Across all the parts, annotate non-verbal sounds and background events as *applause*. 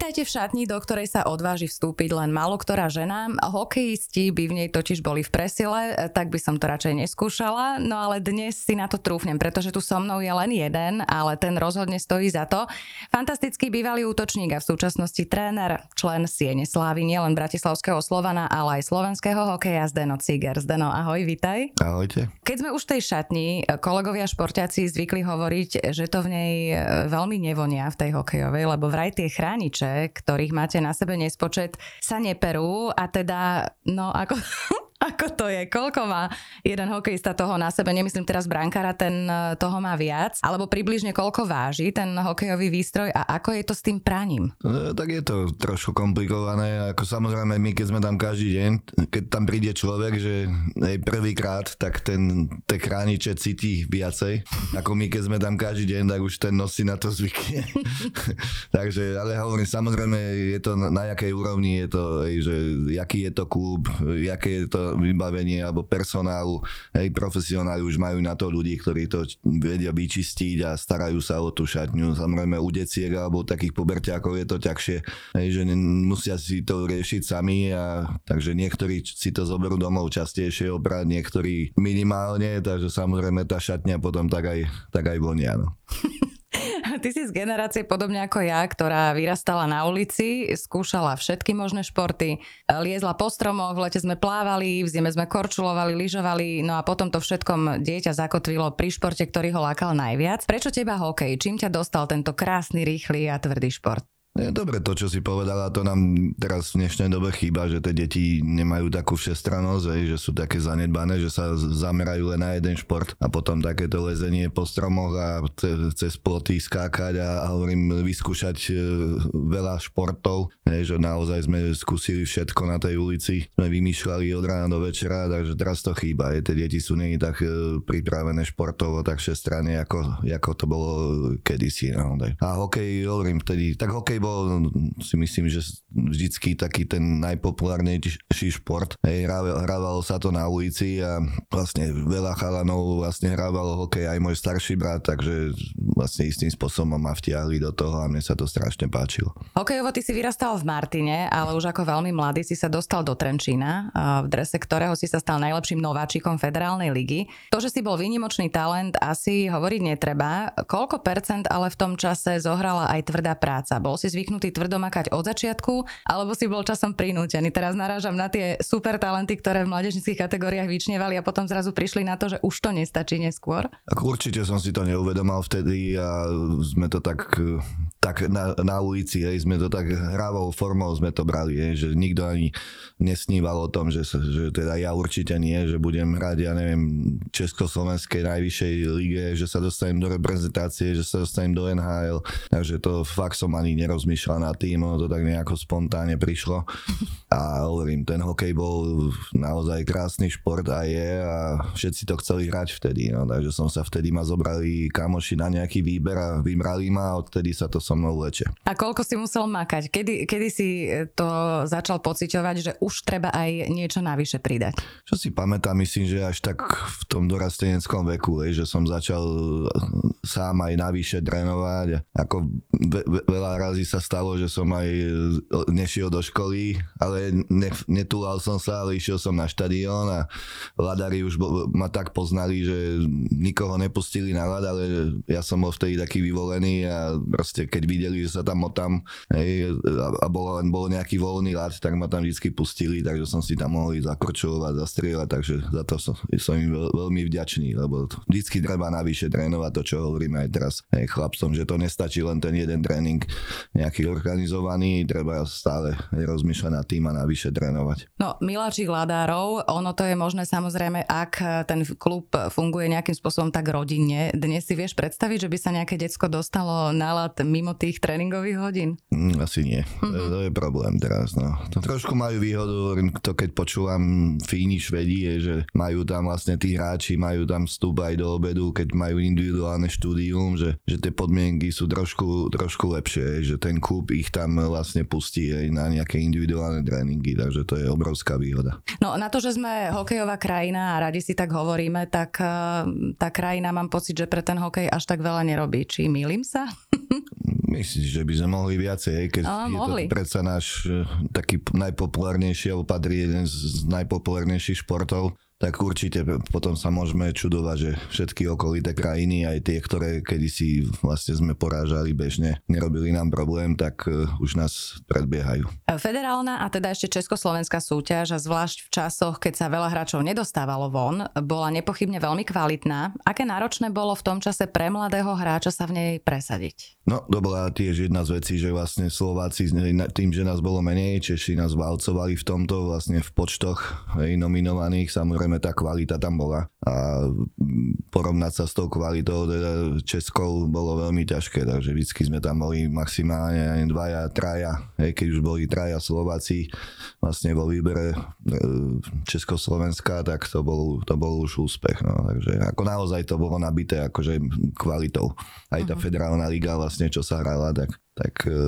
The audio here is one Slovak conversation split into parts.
Vítajte v šatni, do ktorej sa odváži vstúpiť len málo ktorá žena. Hokejisti by v nej totiž boli v presile, tak by som to radšej neskúšala. No ale dnes si na to trúfnem, pretože tu so mnou je len jeden, ale ten rozhodne stojí za to. Fantastický bývalý útočník a v súčasnosti tréner, člen Siene Slávy, nielen Bratislavského Slovana, ale aj slovenského hokeja Zdeno Ciger. Zdeno, ahoj, vítaj. Ahojte. Keď sme už v tej šatni, kolegovia športiaci zvykli hovoriť, že to v nej veľmi nevonia v tej hokejovej, lebo vraj tie chráni ktorých máte na sebe nespočet, sa neperú a teda, no ako, ako to je? Koľko má jeden hokejista toho na sebe? Nemyslím teraz brankára, ten e, toho má viac. Alebo približne koľko váži ten hokejový výstroj a ako je to s tým praním? No, tak je to trošku komplikované. Ako samozrejme my, keď sme tam každý deň, keď tam príde človek, že prvýkrát, tak ten tie chrániče cíti viacej. Ako my, keď sme tam každý deň, tak už ten nos si na to zvykne. *laughs* Takže, ale hovorím, samozrejme je to na, na jakej úrovni je to, že jaký je to klub, jaké je to vybavenie alebo personálu, hej, profesionáli už majú na to ľudí, ktorí to vedia vyčistiť a starajú sa o tú šatňu. Samozrejme u deciek alebo takých poberťákov je to ťažšie, hej, že musia si to riešiť sami a takže niektorí si to zoberú domov častejšie obrať, niektorí minimálne, takže samozrejme tá šatňa potom tak aj, tak aj vonia. No. *laughs* Ty si z generácie podobne ako ja, ktorá vyrastala na ulici, skúšala všetky možné športy, liezla po stromoch, v lete sme plávali, v zime sme korčulovali, lyžovali, no a potom to všetkom dieťa zakotvilo pri športe, ktorý ho lákal najviac. Prečo teba hokej? Čím ťa dostal tento krásny, rýchly a tvrdý šport? Dobre to, čo si povedala, to nám teraz v dnešnej dobe chýba, že tie deti nemajú takú všestranosť, že sú také zanedbané, že sa zamerajú len na jeden šport a potom takéto lezenie po stromoch a cez ploty skákať a, a hovorím vyskúšať e, veľa športov, že naozaj sme skúsili všetko na tej ulici, sme vymýšľali od rána do večera, takže teraz to chýba. Je, tie deti sú nie tak e, pripravené športovo, tak všestranne, ako, ako to bolo kedysi. No, a hokej, hovorím vtedy, tak hokej bol si myslím, že vždycky taký ten najpopulárnejší šport. Hej, hrávalo sa to na ulici a vlastne veľa chalanov vlastne hrávalo hokej aj môj starší brat, takže vlastne istým spôsobom ma vtiahli do toho a mne sa to strašne páčilo. Hokejovo ty si vyrastal v Martine, ale už ako veľmi mladý si sa dostal do Trenčína, v drese ktorého si sa stal najlepším nováčikom federálnej ligy. To, že si bol výnimočný talent, asi hovoriť netreba. Koľko percent ale v tom čase zohrala aj tvrdá práca? Bol si zvyknutý tvrdomakať od začiatku, alebo si bol časom prinútený. Teraz narážam na tie super talenty, ktoré v mládežnických kategóriách vyčnievali a potom zrazu prišli na to, že už to nestačí neskôr. Určite som si to neuvedomal vtedy a sme to tak, tak na, na ulici, hej, sme to tak hrávou formou sme to brali, hej, že nikto ani nesníval o tom, že, že teda ja určite nie, že budem hrať, ja neviem, Československej najvyššej lige, že sa dostanem do reprezentácie, že sa dostanem do NHL, takže to fakt som ani nerozmýšľal nad tým, ono to tak nejako spontánne prišlo. A hovorím, ten hokej bol naozaj krásny šport a je a všetci to chceli hrať vtedy, no, takže som sa vtedy ma zobrali kamoši na nejaký výber a vybrali ma a odtedy sa to so mnou leče. A koľko si musel makať? Kedy, kedy si to začal pociťovať, že už treba aj niečo navyše pridať? Čo si pamätám, myslím, že až tak v tom dorasteneckom veku, že som začal sám aj navyše trénovať. Ako ve, ve, veľa razy sa stalo, že som aj e, nešiel do školy, ale ne, netúlal som sa, ale išiel som na štadión a ladári už bo, ma tak poznali, že nikoho nepustili na ľad, ale ja som bol vtedy taký vyvolený a proste keď videli, že sa tam motám hej, a, a bol, bol nejaký voľný ľad, tak ma tam vždy pustili, takže som si tam mohol zakorčovať, zastrieľať, takže za to som, som im veľ, veľmi vďačný, lebo vždycky treba navyše trénovať to, čo hovoríme aj teraz hej, chlapcom, že to nestačí len ten jeden tréning nejaký organizovaný, treba stále rozmýšľať nad tým, ma navyše trénovať. No, miláčik Ladárov, ono to je možné samozrejme, ak ten klub funguje nejakým spôsobom tak rodinne. Dnes si vieš predstaviť, že by sa nejaké decko dostalo nálad mimo tých tréningových hodín? Mm, asi nie. Mm-hmm. To je problém teraz. No. To trošku majú výhodu, to keď počúvam Fíni Švedi, je, že majú tam vlastne tí hráči, majú tam vstup aj do obedu, keď majú individuálne štúdium, že, že tie podmienky sú trošku, trošku lepšie, že ten klub ich tam vlastne pustí aj na nejaké individuálne tréningy, takže to je obrovská výhoda. No na to, že sme hokejová krajina a radi si tak hovoríme, tak eh, tá krajina mám pocit, že pre ten hokej až tak veľa nerobí. Či mýlim sa? *laughs* Myslím, že by sme mohli viacej, keď a, je mohli. to predsa náš eh, taký najpopulárnejší, alebo patrí jeden z najpopulárnejších športov tak určite potom sa môžeme čudovať, že všetky okolité krajiny, aj tie, ktoré kedysi vlastne sme porážali bežne, nerobili nám problém, tak e, už nás predbiehajú. Federálna a teda ešte československá súťaž, a zvlášť v časoch, keď sa veľa hráčov nedostávalo von, bola nepochybne veľmi kvalitná. Aké náročné bolo v tom čase pre mladého hráča sa v nej presadiť? No, to bola tiež jedna z vecí, že vlastne Slováci tým, že nás bolo menej, Češi nás valcovali v tomto vlastne v počtoch hej, nominovaných, samozrejme tá kvalita tam bola a porovnať sa s tou kvalitou teda Českou bolo veľmi ťažké, takže vždy sme tam boli maximálne aj dvaja, traja, hej, keď už boli traja Slováci vlastne vo výbere e, Československa, tak to bol, to bol už úspech, no, takže ako naozaj to bolo nabité akože kvalitou. Aj tá uh-huh. federálna liga vlastne vlastne, čo sa hrala, tak, tak e,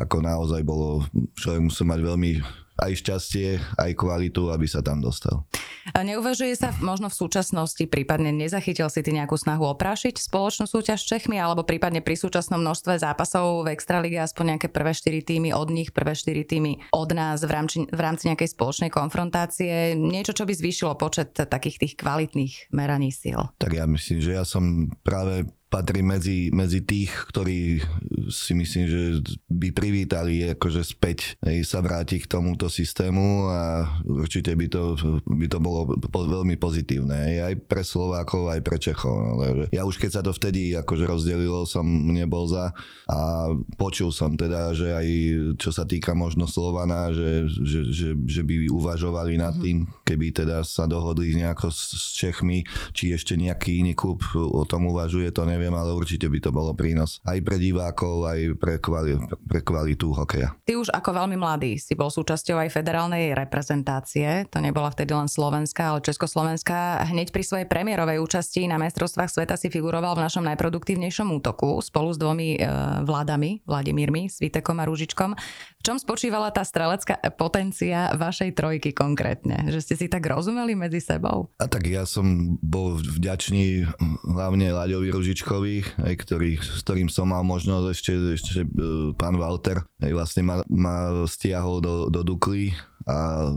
ako naozaj bolo, človek musel mať veľmi aj šťastie, aj kvalitu, aby sa tam dostal. A neuvažuje sa možno v súčasnosti, prípadne nezachytil si ty nejakú snahu oprášiť spoločnú súťaž s Čechmi, alebo prípadne pri súčasnom množstve zápasov v Extralíge aspoň nejaké prvé 4 týmy od nich, prvé 4 týmy od nás v rámci, v rámci nejakej spoločnej konfrontácie, niečo, čo by zvýšilo počet takých tých kvalitných meraní síl? Tak ja myslím, že ja som práve patrí medzi, medzi tých, ktorí si myslím, že by privítali akože späť hej, sa vrátiť k tomuto systému a určite by to, by to bolo po, veľmi pozitívne hej, aj pre Slovákov, aj pre Čechov. No, ja už keď sa to vtedy akože rozdelilo, som nebol za a počul som teda, že aj čo sa týka možno Slovana, že, že, že, že by uvažovali nad mhm. tým, keby teda sa dohodli nejako s Čechmi, či ešte nejaký iný klub o tom uvažuje, to neviem neviem, ale určite by to bolo prínos aj pre divákov, aj pre, kvali, pre kvalitu hokeja. Ty už ako veľmi mladý si bol súčasťou aj federálnej reprezentácie, to nebola vtedy len Slovenska, ale Československá. Hneď pri svojej premiérovej účasti na mestrovstvách sveta si figuroval v našom najproduktívnejšom útoku spolu s dvomi e, vládami, Vladimírmi, Svitekom a Rúžičkom. V čom spočívala tá strelecká potencia vašej trojky konkrétne? Že ste si tak rozumeli medzi sebou? A tak ja som bol vďačný hlavne Láďovi Ružičko Čechovi, aj ktorý, s ktorým som mal možnosť ešte, ešte e, pán Walter, aj vlastne ma, ma stiahol do, do Dukly a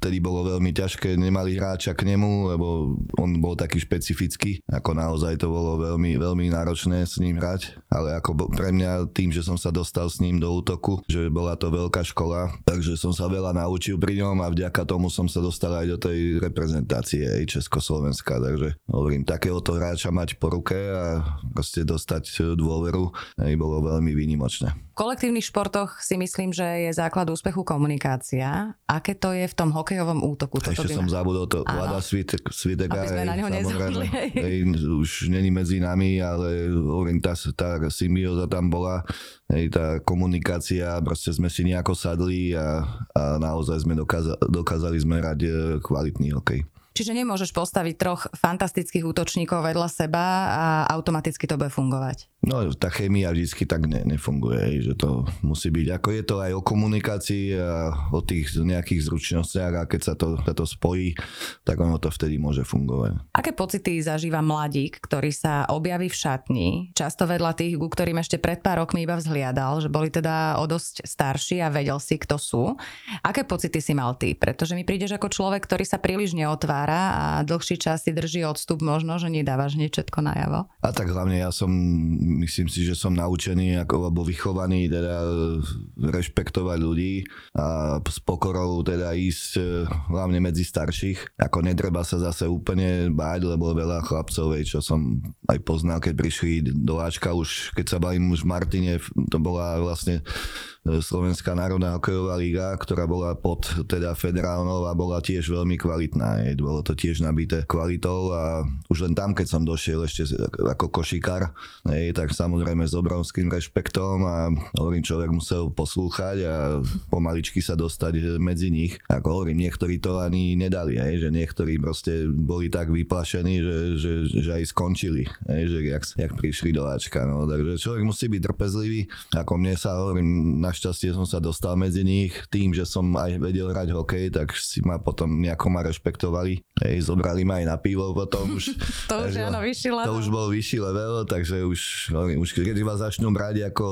vtedy bolo veľmi ťažké, nemali hráča k nemu, lebo on bol taký špecifický, ako naozaj to bolo veľmi, veľmi náročné s ním hrať, ale ako pre mňa tým, že som sa dostal s ním do útoku, že bola to veľká škola, takže som sa veľa naučil pri ňom a vďaka tomu som sa dostal aj do tej reprezentácie aj Československa, takže hovorím, takéhoto hráča mať po ruke a proste dostať dôveru, aj bolo veľmi výnimočné. V kolektívnych športoch si myslím, že je základ úspechu komunikácia aké to je v tom hokejovom útoku. Toto Ešte by... som zabudol to Vlada Svitek, Aby sme na neho nezabudli. *laughs* už není medzi nami, ale hovorím, tá, tá symbióza tam bola, hej, tá komunikácia, proste sme si nejako sadli a, a naozaj sme dokázali, dokázali sme hrať e, kvalitný hokej. Čiže nemôžeš postaviť troch fantastických útočníkov vedľa seba a automaticky to bude fungovať. No tá chémia vždy tak ne, nefunguje, že to musí byť. Ako je to aj o komunikácii a o tých nejakých zručnostiach a keď sa to, sa to spojí, tak ono to vtedy môže fungovať. Aké pocity zažíva mladík, ktorý sa objaví v šatni, často vedľa tých, ku ktorým ešte pred pár rokmi iba vzhliadal, že boli teda o dosť starší a vedel si, kto sú. Aké pocity si mal ty? Pretože mi prídeš ako človek, ktorý sa príliš neotvára a dlhší čas si drží odstup, možno, že nedávaš niečo najavo. A tak hlavne ja som myslím si, že som naučený ako, alebo vychovaný teda rešpektovať ľudí a s pokorou teda ísť e, hlavne medzi starších. Ako netreba sa zase úplne báť, lebo veľa chlapcov, čo som aj poznal, keď prišli do Ačka už, keď sa bavím už v Martine, to bola vlastne Slovenská národná hokejová liga, ktorá bola pod teda federálnou a bola tiež veľmi kvalitná. Je, bolo to tiež nabité kvalitou a už len tam, keď som došiel ešte ako košikár, je, tak samozrejme s obrovským rešpektom a hovorím, človek musel poslúchať a pomaličky sa dostať medzi nich. Ako hovorím, niektorí to ani nedali, hej, že niektorí proste boli tak vyplašení, že, že, že aj skončili, hej, že jak, jak prišli do Ačka. No. Takže človek musí byť trpezlivý. Ako mne sa hovorím, našťastie som sa dostal medzi nich tým, že som aj vedel hrať hokej, tak si ma potom nejako ma rešpektovali. Hej, zobrali ma aj na pivo potom už. *laughs* to už áno, vyšší level. To už bol vyšší level, takže už, už keď vás začnú brať ako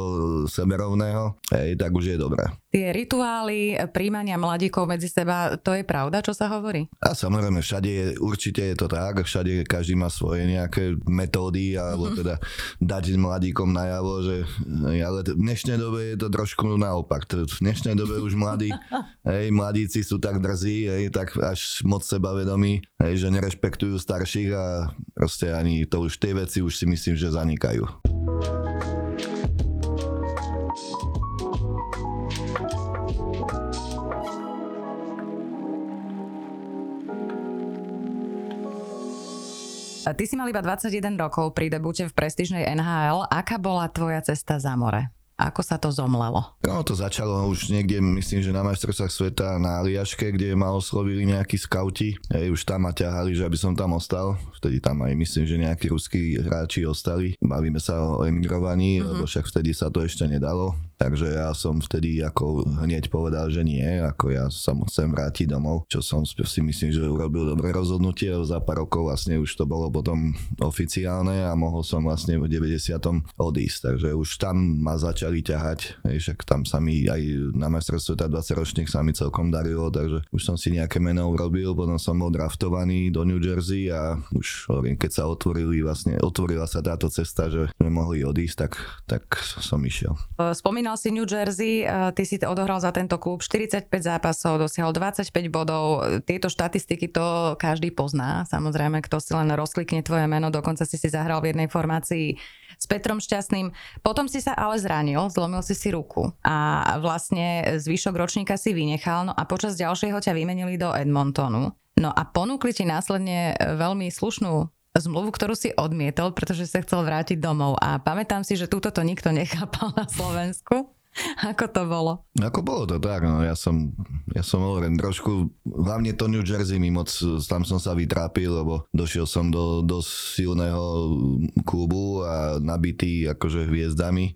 seberovného, hej, tak už je dobré. Tie rituály príjmania mladíkov medzi seba, to je pravda, čo sa hovorí? A samozrejme, všade je, určite je to tak, všade každý má svoje nejaké metódy, alebo mm-hmm. teda dať mladíkom najavo, že ale v dnešnej dobe je to trošku naopak. V dnešnej dobe už mladí, *laughs* hej, mladíci sú tak drzí, hej, tak až moc sebavedomí, hej, že nerešpektujú starších a proste ani to už tie veci už si myslím, že zanikajú. Ty si mal iba 21 rokov pri debute v prestížnej NHL. Aká bola tvoja cesta za more? Ako sa to zomlelo? No to začalo už niekde, myslím, že na majstrovstvách sveta na Aliaške, kde ma oslovili nejakí skauti. Hej, už tam ma ťahali, že aby som tam ostal. Vtedy tam aj myslím, že nejakí ruskí hráči ostali. Bavíme sa o emigrovaní, mm-hmm. lebo však vtedy sa to ešte nedalo. Takže ja som vtedy ako hneď povedal, že nie, ako ja sa chcem vrátiť domov, čo som si myslím, že urobil dobré rozhodnutie. Za pár rokov vlastne už to bolo potom oficiálne a mohol som vlastne v 90. odísť. Takže už tam ma začali ťahať, však tam sa mi aj na majstrovstve 20 ročných sa mi celkom darilo, takže už som si nejaké meno urobil, potom som bol draftovaný do New Jersey a už hovorím, keď sa otvorili vlastne, otvorila sa táto cesta, že sme mohli odísť, tak, tak som išiel. Spomínal Spomínal si New Jersey, ty si odohral za tento klub 45 zápasov, dosiahol 25 bodov. Tieto štatistiky to každý pozná. Samozrejme, kto si len rozklikne tvoje meno, dokonca si si zahral v jednej formácii s Petrom Šťastným. Potom si sa ale zranil, zlomil si si ruku a vlastne zvyšok ročníka si vynechal no a počas ďalšieho ťa vymenili do Edmontonu. No a ponúkli ti následne veľmi slušnú zmluvu, ktorú si odmietol, pretože sa chcel vrátiť domov. A pamätám si, že túto to nikto nechápal na Slovensku. *laughs* Ako to bolo? Ako bolo to tak, no ja som, ja som hovorím trošku, hlavne to New Jersey mi moc, tam som sa vytrápil, lebo došiel som do, do silného klubu a nabitý akože hviezdami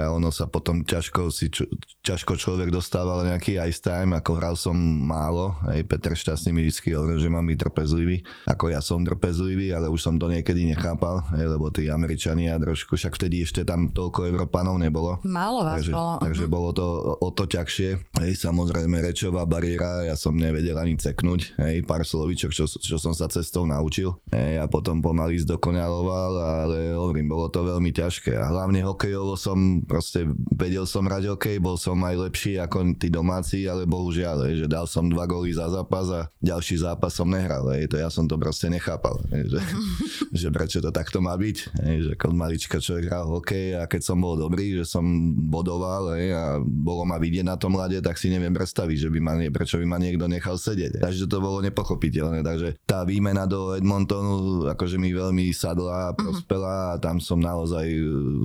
a ono sa potom ťažko si, ťažko človek dostával nejaký ice time, ako hral som málo, aj Peter Šťastný mi vždy hovoril, že mám byť trpezlivý, ako ja som trpezlivý, ale už som to niekedy nechápal, lebo tí Američania trošku, však vtedy ešte tam toľko Európanov nebolo. Málo vás Takže, bolo. Takže uh-huh. bolo to o to ťažšie. Hej, samozrejme rečová bariéra, ja som nevedel ani ceknúť, hej, pár slovíčok, čo, čo som sa cestou naučil. Hej, a potom pomaly zdokonaloval, ale hovorím, bolo to veľmi ťažké. A hlavne hokejovo som, proste vedel som hrať hokej, bol som aj lepší ako tí domáci, ale bohužiaľ, hej, že dal som dva góly za zápas a ďalší zápas som nehral. Hej, to ja som to proste nechápal, hej, že, *laughs* že prečo to takto má byť. Hej, že ako malička človek hral hokej a keď som bol dobrý, že som bodoval hrával hej, a bolo ma vidieť na tom mlade, tak si neviem predstaviť, že by ma, prečo by ma niekto nechal sedieť. Takže to bolo nepochopiteľné. Takže tá výmena do Edmontonu akože mi veľmi sadla a mhm. prospela a tam som naozaj e,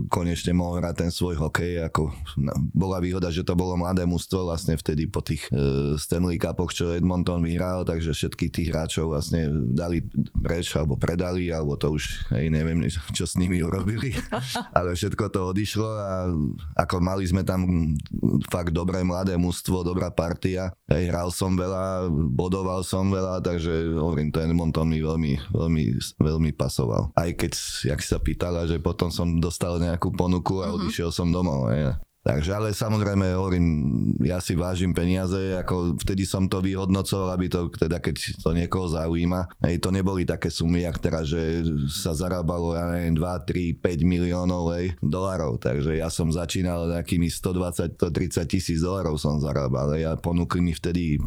konečne mohol hrať ten svoj hokej. Ako, no, bola výhoda, že to bolo mladé mužstvo vlastne vtedy po tých e, Stanley Cupoch, čo Edmonton vyhral, takže všetkých tých hráčov vlastne dali preč alebo predali, alebo to už hej, neviem, čo s nimi urobili. *laughs* Ale všetko to odišlo a ako mali sme tam fakt dobré mladé mužstvo, dobrá partia. Hej, hral som veľa, bodoval som veľa, takže hovorím, ten Monton mi veľmi, veľmi, veľmi pasoval. Aj keď, jak sa pýtala, že potom som dostal nejakú ponuku a mhm. odišiel som domov. Hej. Takže ale samozrejme hovorím, ja si vážim peniaze, ako vtedy som to vyhodnocoval, aby to teda keď to niekoho zaujíma. Hej, to neboli také sumy, jak teraz, že sa zarábalo, ja neviem, 2, 3, 5 miliónov hej, dolarov. Takže ja som začínal takými 120-130 tisíc dolarov som zarábal. Ja ponúkli mi vtedy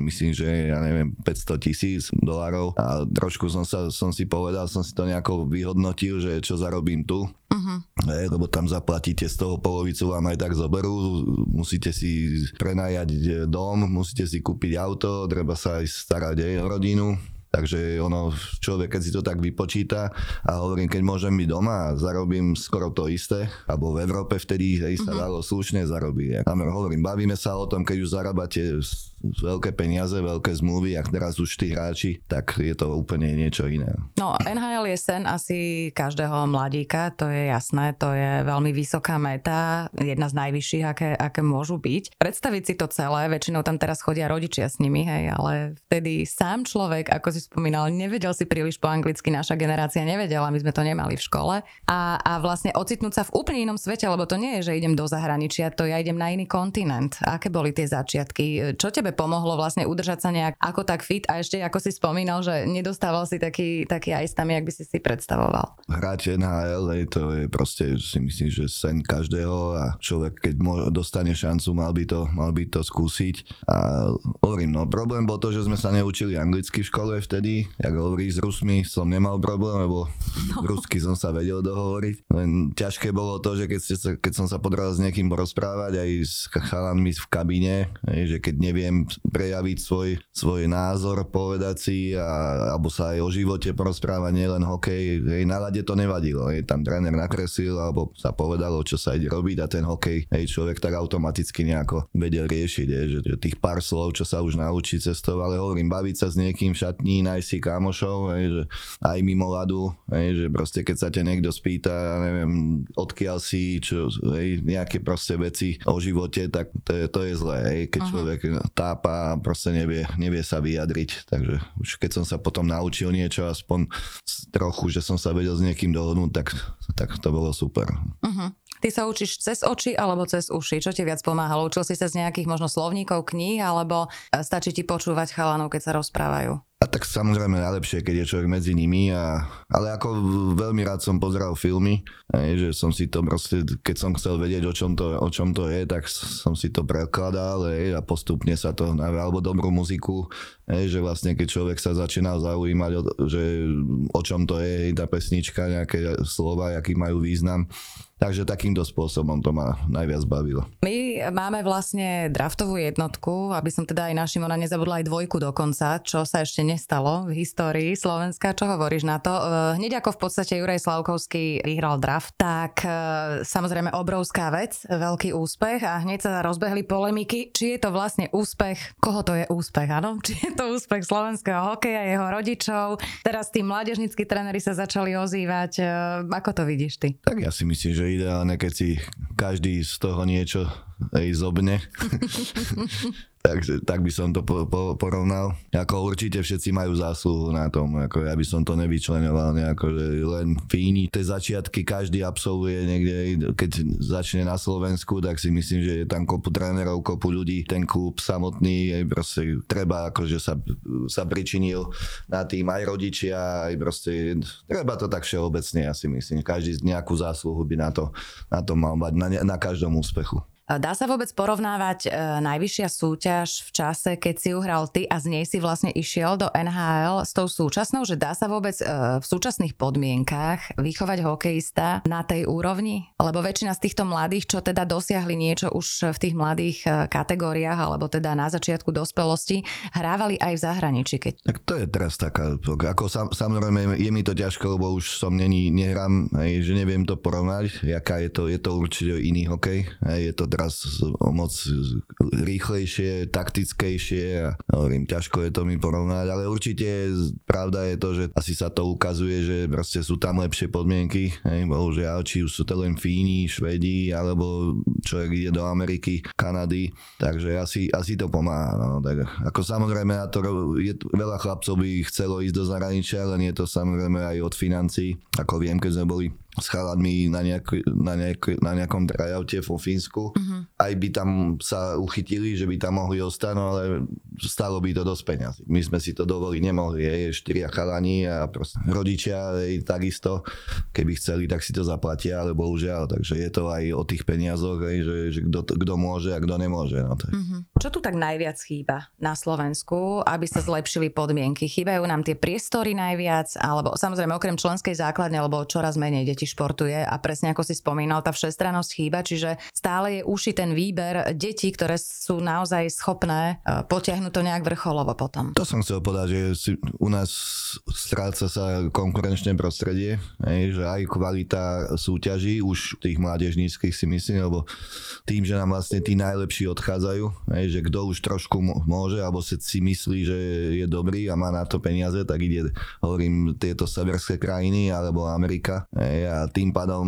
myslím, že ja neviem, 500 tisíc dolárov a trošku som, sa, som si povedal, som si to nejako vyhodnotil, že čo zarobím tu. Uh-huh. hej, lebo tam zaplatíte z toho polovicu vám aj tak zoberú, musíte si prenajať dom, musíte si kúpiť auto, treba sa aj starať aj o rodinu, Takže ono, človek, keď si to tak vypočíta a hovorím, keď môžem byť doma a zarobím skoro to isté, alebo v Európe vtedy hej, sa mhm. dalo slušne zarobiť. Ja hovorím, bavíme sa o tom, keď už zarábate veľké peniaze, veľké zmluvy a teraz už tí hráči, tak je to úplne niečo iné. No, NHL je sen asi každého mladíka, to je jasné, to je veľmi vysoká meta, jedna z najvyšších, aké, aké môžu byť. Predstaviť si to celé, väčšinou tam teraz chodia rodičia s nimi, hej, ale vtedy sám človek, ako si spomínal, nevedel si príliš po anglicky, naša generácia nevedela, my sme to nemali v škole. A, a vlastne ocitnúť sa v úplne inom svete, lebo to nie je, že idem do zahraničia, to ja idem na iný kontinent. Aké boli tie začiatky? Čo tebe pomohlo vlastne udržať sa nejak ako tak fit a ešte ako si spomínal, že nedostával si taký, taký aj tam, jak by si si predstavoval. Hrať NHL, to je proste, si myslím, že sen každého a človek, keď dostane šancu, mal by to, mal by to skúsiť. A hovorím, no problém bol to, že sme sa neučili anglicky v škole vtedy, jak hovorí s Rusmi, som nemal problém, lebo no. *laughs* rusky som sa vedel dohovoriť. Len ťažké bolo to, že keď, sa, keď som sa podaral s niekým rozprávať aj s chalanmi v kabíne, že keď neviem prejaviť svoj, svoj názor, povedať si, a, alebo sa aj o živote porozprávať, nielen hokej. Hej, na lade to nevadilo. Hej, tam tréner nakreslil, alebo sa povedalo, čo sa ide robiť a ten hokej, hej, človek tak automaticky nejako vedel riešiť, hej, že, že tých pár slov, čo sa už naučí cestou, ale hovorím, baviť sa s niekým v šatní, nájsť si kamošov, hej, že aj mimo ladu, hej, že proste keď sa ťa niekto spýta, ja neviem, odkiaľ si, čo, hej, nejaké proste veci o živote, tak to je, to je zlé, hej, keď Aha. človek tá chápa a proste nevie, nevie sa vyjadriť. Takže už keď som sa potom naučil niečo, aspoň trochu, že som sa vedel s niekým dohodnúť, tak, tak to bolo super. Uh-huh. Ty sa učíš cez oči alebo cez uši? Čo ti viac pomáhalo? Učil si sa z nejakých možno slovníkov, kníh alebo stačí ti počúvať chalanov, keď sa rozprávajú? A tak samozrejme najlepšie, keď je človek medzi nimi, a, ale ako veľmi rád som pozeral filmy, aj, že som si to proste, keď som chcel vedieť, o čom to, o čom to je, tak som si to prekladal aj, a postupne sa to, alebo dobrú muziku, aj, že vlastne keď človek sa začínal zaujímať, že o čom to je, tá pesnička, nejaké slova, aký majú význam, Takže takýmto spôsobom to ma najviac bavilo. My máme vlastne draftovú jednotku, aby som teda aj našim ona nezabudla aj dvojku dokonca, čo sa ešte nestalo v histórii Slovenska. Čo hovoríš na to? Eh, hneď ako v podstate Juraj Slavkovský vyhral draft, tak eh, samozrejme obrovská vec, veľký úspech a hneď sa rozbehli polemiky, či je to vlastne úspech, koho to je úspech, áno? *laughs* Či je to úspech slovenského hokeja, jeho rodičov. Teraz tí mládežnickí tréneri sa začali ozývať. Eh, ako to vidíš ty? Tak ja si myslím, že ideálne, keď si každý z toho niečo aj zobne. *laughs* Takže tak by som to po, po, porovnal. Ako určite všetci majú zásluhu na tom, ako ja by som to nevyčlenoval nejako, že len fíni. Tie začiatky každý absolvuje niekde, keď začne na Slovensku, tak si myslím, že je tam kopu trénerov, kopu ľudí, ten klub samotný, aj proste treba akože sa, sa pričinil na tým aj rodičia, aj proste treba to tak všeobecne, ja si myslím. Každý nejakú zásluhu by na to, na to mal mať, na, na každom úspechu. Dá sa vôbec porovnávať e, najvyššia súťaž v čase, keď si uhral ty a z nej si vlastne išiel do NHL s tou súčasnou, že dá sa vôbec e, v súčasných podmienkách vychovať hokejista na tej úrovni? Lebo väčšina z týchto mladých, čo teda dosiahli niečo už v tých mladých kategóriách, alebo teda na začiatku dospelosti, hrávali aj v zahraničí. Keď... Tak to je teraz taká, ako sam, samozrejme je mi to ťažko, lebo už som není, nehrám, hej, že neviem to porovnať, jaká je to, je to určite iný hokej, hej, je to teraz o moc rýchlejšie, taktickejšie a hovorím, ťažko je to mi porovnať, ale určite pravda je to, že asi sa to ukazuje, že proste sú tam lepšie podmienky, hej, bohužiaľ, či už sú to len Fíni, Švedi, alebo človek ide do Ameriky, Kanady, takže asi, asi to pomáha. No. Tak ako samozrejme, na to je, veľa chlapcov by chcelo ísť do zahraničia, len je to samozrejme aj od financií, ako viem, keď sme boli s chaladmi na, nejak, na, nejak, na nejakom tryoute vo Fínsku a aj by tam sa uchytili, že by tam mohli ostať, no ale stalo by to dosť peniazy. My sme si to dovoliť nemohli, je, štyria chalani a proste rodičia aj takisto, keby chceli, tak si to zaplatia, ale bohužiaľ, takže je to aj o tých peniazoch, aj, že, že kto môže a kto nemôže. No, to mm-hmm. Čo tu tak najviac chýba na Slovensku, aby sa zlepšili podmienky? Chýbajú nám tie priestory najviac, alebo samozrejme okrem členskej základne, lebo čoraz menej detí športuje a presne ako si spomínal, tá všestrannosť chýba, čiže stále je uši ten výber detí, ktoré sú naozaj schopné e, potiahnuť to nejak vrcholovo potom. To som chcel povedať, že si, u nás stráca sa konkurenčné prostredie, hej, že aj kvalita súťaží už tých mládežníckých si myslím, lebo tým, že nám vlastne tí najlepší odchádzajú, hej, že kto už trošku môže, alebo si myslí, že je dobrý a má na to peniaze, tak ide, hovorím, tieto severské krajiny alebo Amerika hej, a tým pádom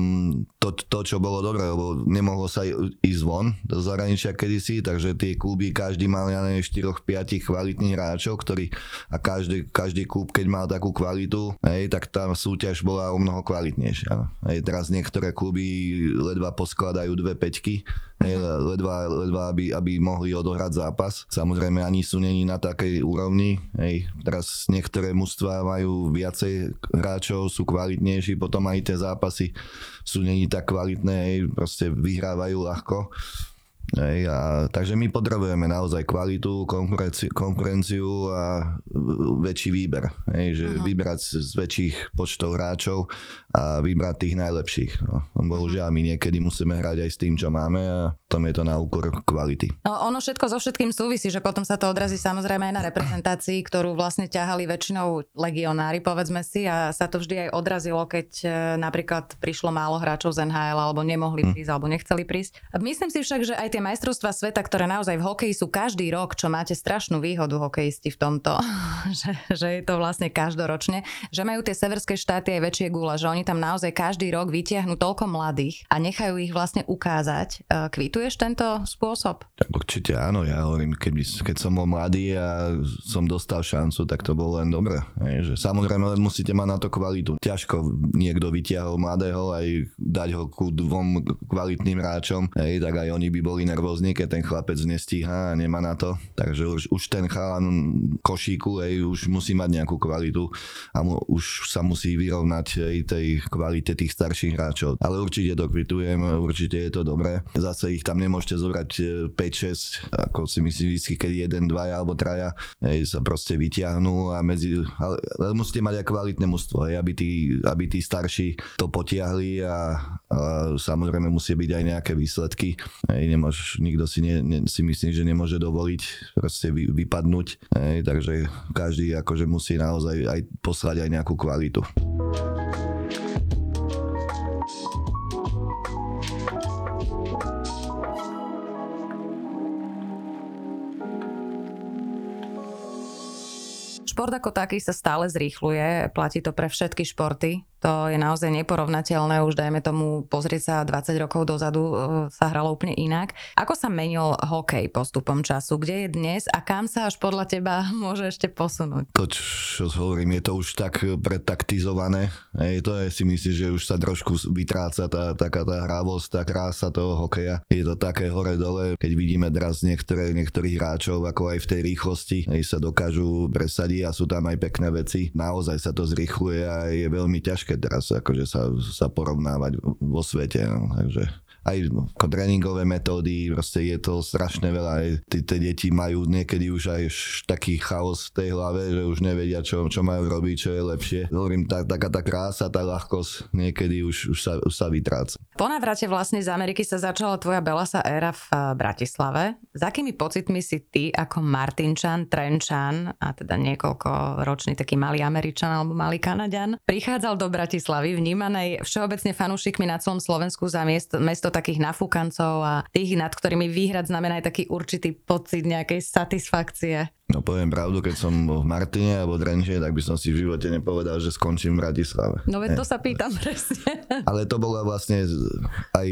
to, to, čo bolo dobré, lebo nemohlo sa ísť von do zahraničia kedysi, takže tie kluby, každý mal ja neviem, 4-5 kvalitných hráčov, ktorí a každý, každý klub, keď mal takú kvalitu, hej, tak tá súťaž bola o mnoho kvalitnejšia. Hej, teraz niektoré kluby ledva poskladajú dve peťky, hej, ledva, ledva aby, aby mohli odohrať zápas. Samozrejme ani sú není na takej úrovni. Hej. Teraz niektoré mužstva majú viacej hráčov, sú kvalitnejší, potom aj tie zápasy sú není tak kvalitné, hej, proste vyhrávajú ľahko. Hej, a, takže my potrebujeme naozaj kvalitu, konkurenciu, konkurenciu a väčší výber. Hej, že uh-huh. vybrať z väčších počtov hráčov a vybrať tých najlepších. No. Bohužiaľ, my niekedy musíme hrať aj s tým, čo máme a tom je to na úkor kvality. No, ono všetko so všetkým súvisí, že potom sa to odrazí samozrejme aj na reprezentácii, ktorú vlastne ťahali väčšinou legionári, povedzme si, a sa to vždy aj odrazilo, keď e, napríklad prišlo málo hráčov z NHL alebo nemohli hm. prísť hm. alebo nechceli prísť. Myslím si však, že aj tie majstrovstvá sveta, ktoré naozaj v hokeji sú každý rok, čo máte strašnú výhodu hokejisti v tomto, *laughs* že, že je to vlastne každoročne, že majú tie severské štáty aj väčšie gule, že oni tam naozaj každý rok vytiahnu toľko mladých a nechajú ich vlastne ukázať. E, kvituješ tento spôsob? Určite áno, ja hovorím, keď, keď som bol mladý a som dostal šancu, tak to bolo len dobre. Hej, že samozrejme musíte mať na to kvalitu. Ťažko niekto vytiahol mladého aj dať ho ku dvom kvalitným hráčom, tak aj oni by boli nervózni, keď ten chlapec nestíha a nemá na to. Takže už, už ten chalan košíku hej, už musí mať nejakú kvalitu a mu, už sa musí vyrovnať aj tej kvalite tých starších hráčov. Ale určite to kvitujem, určite je to dobré. Zase ich tam nemôžete zobrať 5-6, e, ako si myslím vždy, keď jeden, dvaja alebo traja hej, sa proste vyťahnú a medzi, ale, ale musíte mať aj kvalitné mužstvo, aby, tí, aby tí starší to potiahli a, a samozrejme musí byť aj nejaké výsledky. Hej, nemôž, nikto si, ne, ne, si myslí, že nemôže dovoliť proste vy, vypadnúť, hej, takže každý akože musí naozaj aj poslať aj nejakú kvalitu. Šport ako taký sa stále zrýchluje, platí to pre všetky športy, to je naozaj neporovnateľné, už dajme tomu pozrieť sa 20 rokov dozadu e, sa hralo úplne inak. Ako sa menil hokej postupom času? Kde je dnes a kam sa až podľa teba *laughs* môže ešte posunúť? To, čo hovorím, je to už tak pretaktizované. Je to je, si myslím, že už sa trošku vytráca tá, taká tá hravosť, tá krása toho hokeja. Je to také hore-dole, keď vidíme teraz niektoré, niektorých hráčov, ako aj v tej rýchlosti, sa dokážu presadiť a sú tam aj pekné veci. Naozaj sa to zrýchluje a je veľmi ťažké teraz akože sa, sa porovnávať vo svete. No. Takže aj ako tréningové metódy, proste je to strašne veľa. Aj tie deti majú niekedy už aj taký chaos v tej hlave, že už nevedia, čo, čo majú robiť, čo je lepšie. Hovorím, tá, taká tá krása, tá ľahkosť niekedy už, už, sa, už sa vytráca. Po návrate vlastne z Ameriky sa začala tvoja Belasa éra v eh, Bratislave. S akými pocitmi si ty ako Martinčan, Trenčan a teda niekoľko ročný taký malý Američan alebo malý Kanaďan prichádzal do Bratislavy vnímanej všeobecne fanúšikmi na celom Slovensku za miest, mesto takých nafúkancov a tých, nad ktorými výhrad znamená aj taký určitý pocit nejakej satisfakcie. No poviem pravdu, keď som v Martine alebo Drenče, tak by som si v živote nepovedal, že skončím v Bratislave. No veď to sa pýtam *laughs* presne. Ale to bolo vlastne, aj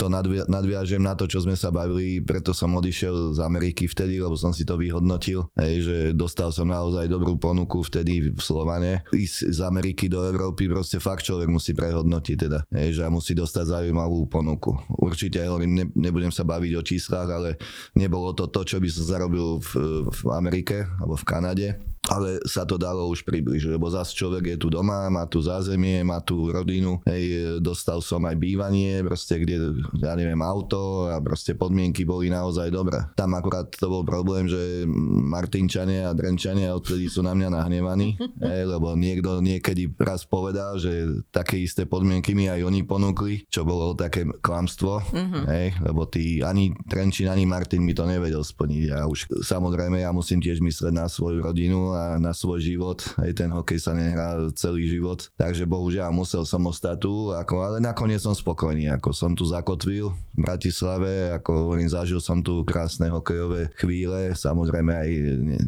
to nadvia, nadviažem na to, čo sme sa bavili, preto som odišiel z Ameriky vtedy, lebo som si to vyhodnotil, hej, že dostal som naozaj dobrú ponuku vtedy v Slovane. Ísť z Ameriky do Európy proste fakt človek musí prehodnotiť teda, hej, že musí dostať zaujímavú ponuku. Určite, hovorím, ne, nebudem sa baviť o číslach, ale nebolo to to, čo by som zarobil v, v Amerike alebo v Kanade ale sa to dalo už približiť, lebo zase človek je tu doma, má tu zázemie, má tu rodinu, hej, dostal som aj bývanie, proste kde, ja neviem, auto a proste podmienky boli naozaj dobré. Tam akurát to bol problém, že Martinčania a Drenčania odtedy sú na mňa nahnevaní, *laughs* hej, lebo niekto niekedy raz povedal, že také isté podmienky mi aj oni ponúkli, čo bolo také klamstvo, mm-hmm. hej, lebo tí ani Trenčín, ani Martin mi to nevedel splniť a už samozrejme ja musím tiež mysleť na svoju rodinu a na svoj život. Aj ten hokej sa nehrá celý život. Takže bohužiaľ musel som ostať tu, ako, ale nakoniec som spokojný. Ako som tu zakotvil v Bratislave, ako hovorím, zažil som tu krásne hokejové chvíle. Samozrejme aj